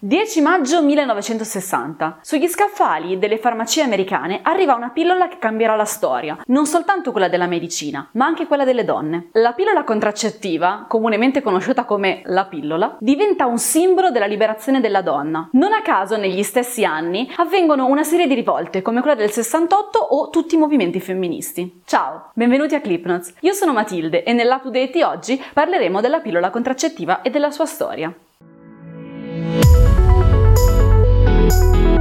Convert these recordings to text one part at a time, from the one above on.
10 maggio 1960. Sugli scaffali delle farmacie americane arriva una pillola che cambierà la storia, non soltanto quella della medicina, ma anche quella delle donne. La pillola contraccettiva, comunemente conosciuta come la pillola, diventa un simbolo della liberazione della donna. Non a caso negli stessi anni avvengono una serie di rivolte come quella del 68 o tutti i movimenti femministi. Ciao, benvenuti a Clipnotes. Io sono Matilde e nell'Up to Date di oggi parleremo della pillola contraccettiva e della sua storia. Música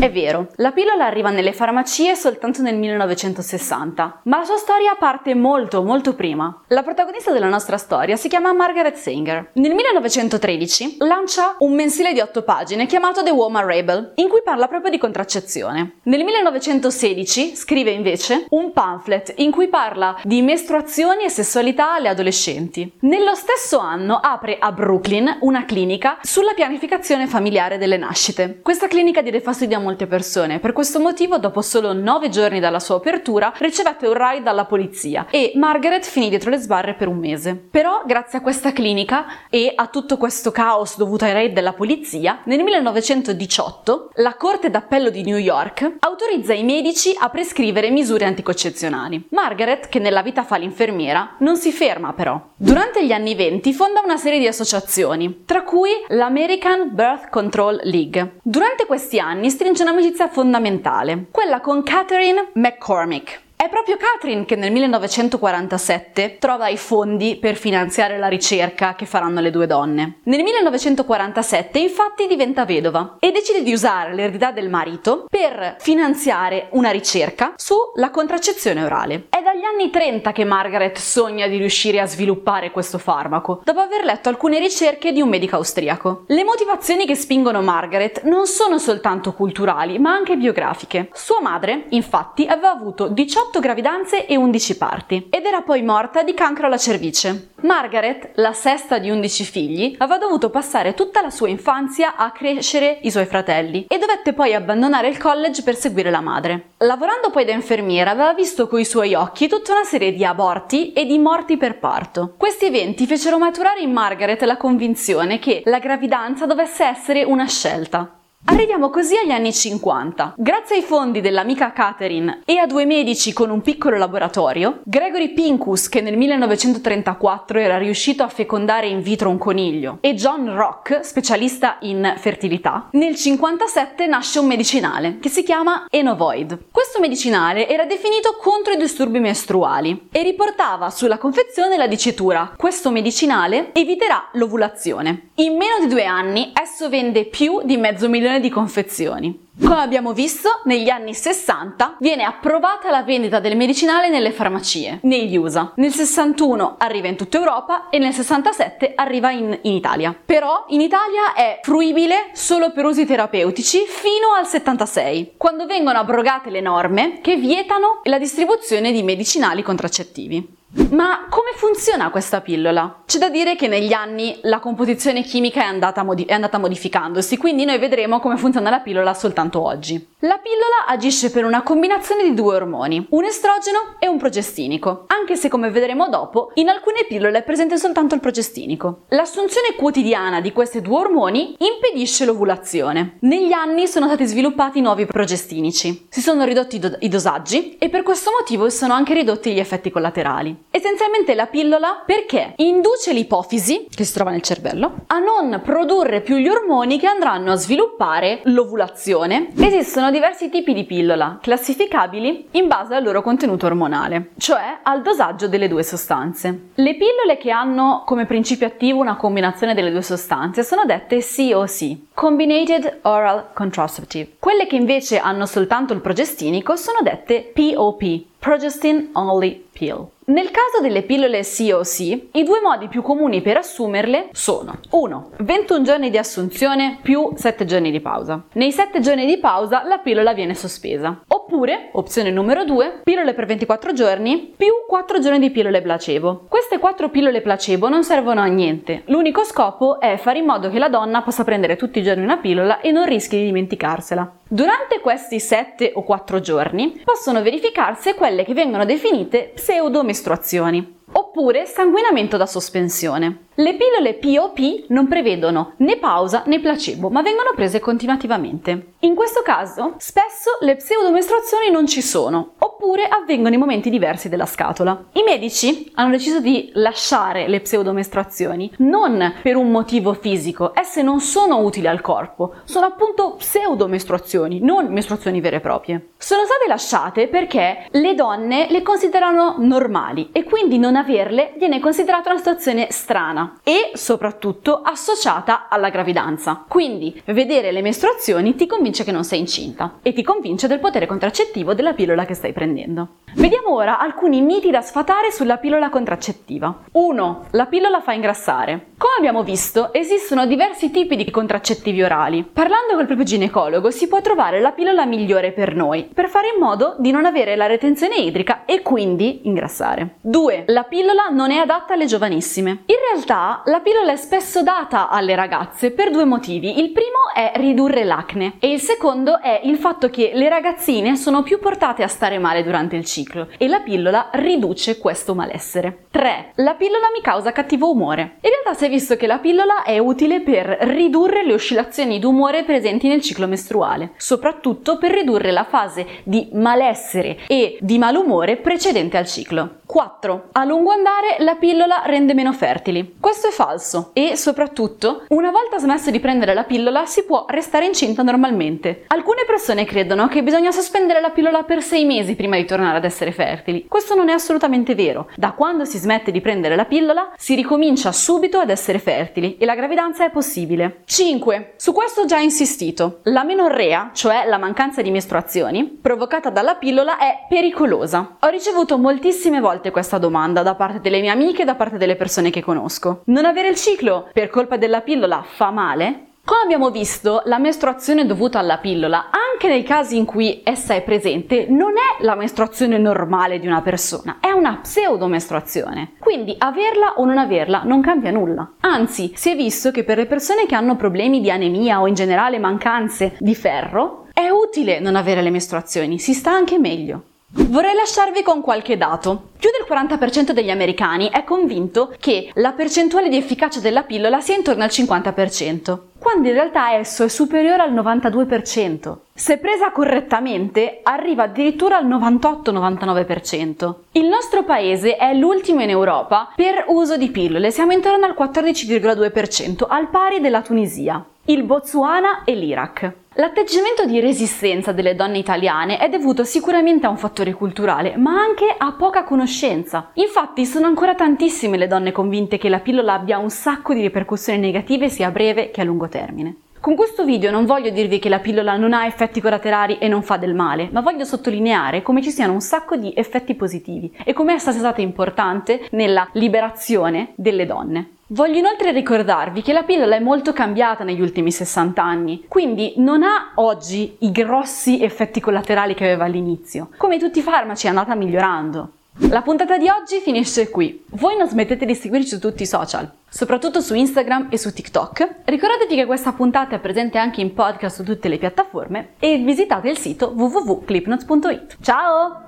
È vero, la pillola arriva nelle farmacie soltanto nel 1960, ma la sua storia parte molto molto prima. La protagonista della nostra storia si chiama Margaret Sanger. Nel 1913 lancia un mensile di otto pagine chiamato The Woman Rebel, in cui parla proprio di contraccezione. Nel 1916 scrive invece un pamphlet in cui parla di mestruazioni e sessualità alle adolescenti. Nello stesso anno apre a Brooklyn una clinica sulla pianificazione familiare delle nascite. Questa clinica diede fastidio a molte persone. Per questo motivo, dopo solo nove giorni dalla sua apertura, ricevette un raid dalla polizia e Margaret finì dietro le sbarre per un mese. Però, grazie a questa clinica e a tutto questo caos dovuto ai raid della polizia, nel 1918 la Corte d'Appello di New York autorizza i medici a prescrivere misure anticoncezionali. Margaret, che nella vita fa l'infermiera, non si ferma però. Durante gli anni 20 fonda una serie di associazioni, tra cui l'American Birth Control League. Durante questi anni stringe c'è un'amicizia fondamentale, quella con Catherine McCormick, è proprio Catherine che nel 1947 trova i fondi per finanziare la ricerca che faranno le due donne. Nel 1947 infatti diventa vedova e decide di usare l'eredità del marito per finanziare una ricerca sulla contraccezione orale. È dagli anni 30 che Margaret sogna di riuscire a sviluppare questo farmaco, dopo aver letto alcune ricerche di un medico austriaco. Le motivazioni che spingono Margaret non sono soltanto culturali, ma anche biografiche. Sua madre, infatti, aveva avuto 18 18 gravidanze e 11 parti ed era poi morta di cancro alla cervice. Margaret, la sesta di 11 figli, aveva dovuto passare tutta la sua infanzia a crescere i suoi fratelli e dovette poi abbandonare il college per seguire la madre. Lavorando poi da infermiera aveva visto coi suoi occhi tutta una serie di aborti e di morti per parto. Questi eventi fecero maturare in Margaret la convinzione che la gravidanza dovesse essere una scelta, Arriviamo così agli anni 50. Grazie ai fondi dell'amica Catherine e a due medici con un piccolo laboratorio, Gregory Pincus, che nel 1934 era riuscito a fecondare in vitro un coniglio, e John Rock, specialista in fertilità, nel 57 nasce un medicinale che si chiama Enovoid. Questo medicinale era definito contro i disturbi mestruali e riportava sulla confezione la dicitura questo medicinale eviterà l'ovulazione. In meno di due anni esso vende più di mezzo milione milione di confezioni. Come abbiamo visto, negli anni 60 viene approvata la vendita del medicinale nelle farmacie, negli USA. Nel 61 arriva in tutta Europa e nel 67 arriva in, in Italia. Però in Italia è fruibile solo per usi terapeutici fino al 76, quando vengono abrogate le norme che vietano la distribuzione di medicinali contraccettivi. Ma come funziona questa pillola? C'è da dire che negli anni la composizione chimica è andata, modi- è andata, modificandosi, quindi noi vedremo come funziona la pillola soltanto oggi. La pillola agisce per una combinazione di due ormoni, un estrogeno e un progestinico, anche se come vedremo dopo, in alcune pillole è presente soltanto il progestinico. L'assunzione quotidiana di questi due ormoni impedisce l'ovulazione. Negli anni sono stati sviluppati nuovi progestinici, si sono ridotti i, do- i dosaggi e per questo motivo sono anche ridotti gli effetti collaterali. Essenzialmente la pillola perché induce l'ipofisi, che si trova nel cervello, a non produrre più gli ormoni che andranno a sviluppare l'ovulazione. Esistono diversi tipi di pillola, classificabili in base al loro contenuto ormonale, cioè al dosaggio delle due sostanze. Le pillole che hanno come principio attivo una combinazione delle due sostanze sono dette COC, Combinated Oral Contraceptive. Quelle che invece hanno soltanto il progestinico sono dette POP, Progestin Only Pill. Nel caso delle pillole COC, i due modi più comuni per assumerle sono 1. 21 giorni di assunzione più 7 giorni di pausa. Nei 7 giorni di pausa la pillola viene sospesa. Oppure, opzione numero 2, pillole per 24 giorni più 4 giorni di pillole placebo. Queste 4 pillole placebo non servono a niente. L'unico scopo è fare in modo che la donna possa prendere tutti i giorni una pillola e non rischi di dimenticarsela. Durante questi 7 o 4 giorni possono verificarsi quelle che vengono definite pseudomestruazioni. oppure sanguinamento da sospensione. Le pillole POP non prevedono né pausa né placebo, ma vengono prese continuativamente. In questo caso, spesso le pseudomestruazioni non ci sono, oppure avvengono in momenti diversi della scatola. I medici hanno deciso di lasciare le pseudomestruazioni non per un motivo fisico, esse non sono utili al corpo, sono appunto pseudomestruazioni, non mestruazioni vere e proprie. Sono state lasciate perché le donne le considerano normali e quindi non averle viene considerata una situazione strana e soprattutto associata alla gravidanza. Quindi vedere le mestruazioni ti convince che non sei incinta e ti convince del potere contraccettivo della pillola che stai prendendo. Vediamo ora alcuni miti da sfatare sulla pillola contraccettiva. 1. La pillola fa ingrassare. Come abbiamo visto, esistono diversi tipi di contraccettivi orali. Parlando col proprio ginecologo si può trovare la pillola migliore per noi, per fare in modo di non avere la retenzione idrica e quindi ingrassare. 2. La pillola non è adatta alle giovanissime. In realtà la pillola è spesso data alle ragazze per due motivi. Il primo è ridurre l'acne e il secondo è il fatto che le ragazzine sono più portate a stare male durante il ciclo e la pillola riduce questo malessere. 3. La pillola mi causa cattivo umore. In realtà si è visto che la pillola è utile per ridurre le oscillazioni d'umore presenti nel ciclo mestruale, soprattutto per ridurre la fase di malessere e di malumore precedente al ciclo. 4. A lungo andare la pillola rende meno fertili. Questo è falso e soprattutto una volta smesso di prendere la pillola si può restare incinta normalmente. Alcune persone credono che bisogna sospendere la pillola per 6 mesi prima di tornare ad essere fertili. Questo non è assolutamente vero. Da quando si smette di prendere la pillola si ricomincia subito ad essere fertili e la gravidanza è possibile. 5. Su questo ho già insistito. La menorrea, cioè la mancanza di mestruazioni, provocata dalla pillola è pericolosa. Ho ricevuto moltissime volte questa domanda da parte delle mie amiche e da parte delle persone che conosco. Non avere il ciclo per colpa della pillola fa male? Come abbiamo visto, la mestruazione dovuta alla pillola, anche nei casi in cui essa è presente, non è la mestruazione normale di una persona, è una pseudomestruazione. Quindi averla o non averla non cambia nulla. Anzi, si è visto che per le persone che hanno problemi di anemia o in generale mancanze di ferro, è utile non avere le mestruazioni, si sta anche meglio. Vorrei lasciarvi con qualche dato. Più del 40% degli americani è convinto che la percentuale di efficacia della pillola sia intorno al 50%, quando in realtà esso è superiore al 92%. Se presa correttamente, arriva addirittura al 98-99%. Il nostro paese è l'ultimo in Europa per uso di pillole, siamo intorno al 14,2%, al pari della Tunisia, il Botswana e l'Iraq. L'atteggiamento di resistenza delle donne italiane è dovuto sicuramente a un fattore culturale, ma anche a poca conoscenza. Infatti sono ancora tantissime le donne convinte che la pillola abbia un sacco di ripercussioni negative sia a breve che a lungo termine. Con questo video non voglio dirvi che la pillola non ha effetti collaterali e non fa del male, ma voglio sottolineare come ci siano un sacco di effetti positivi e come essa sia stata importante nella liberazione delle donne. Voglio inoltre ricordarvi che la pillola è molto cambiata negli ultimi 60 anni, quindi non ha oggi i grossi effetti collaterali che aveva all'inizio. Come tutti i farmaci è andata migliorando. La puntata di oggi finisce qui. Voi non smettete di seguirci su tutti i social, soprattutto su Instagram e su TikTok. Ricordatevi che questa puntata è presente anche in podcast su tutte le piattaforme e visitate il sito www.clipnotes.it. Ciao!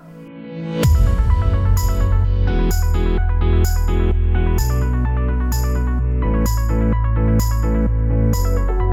Thank you.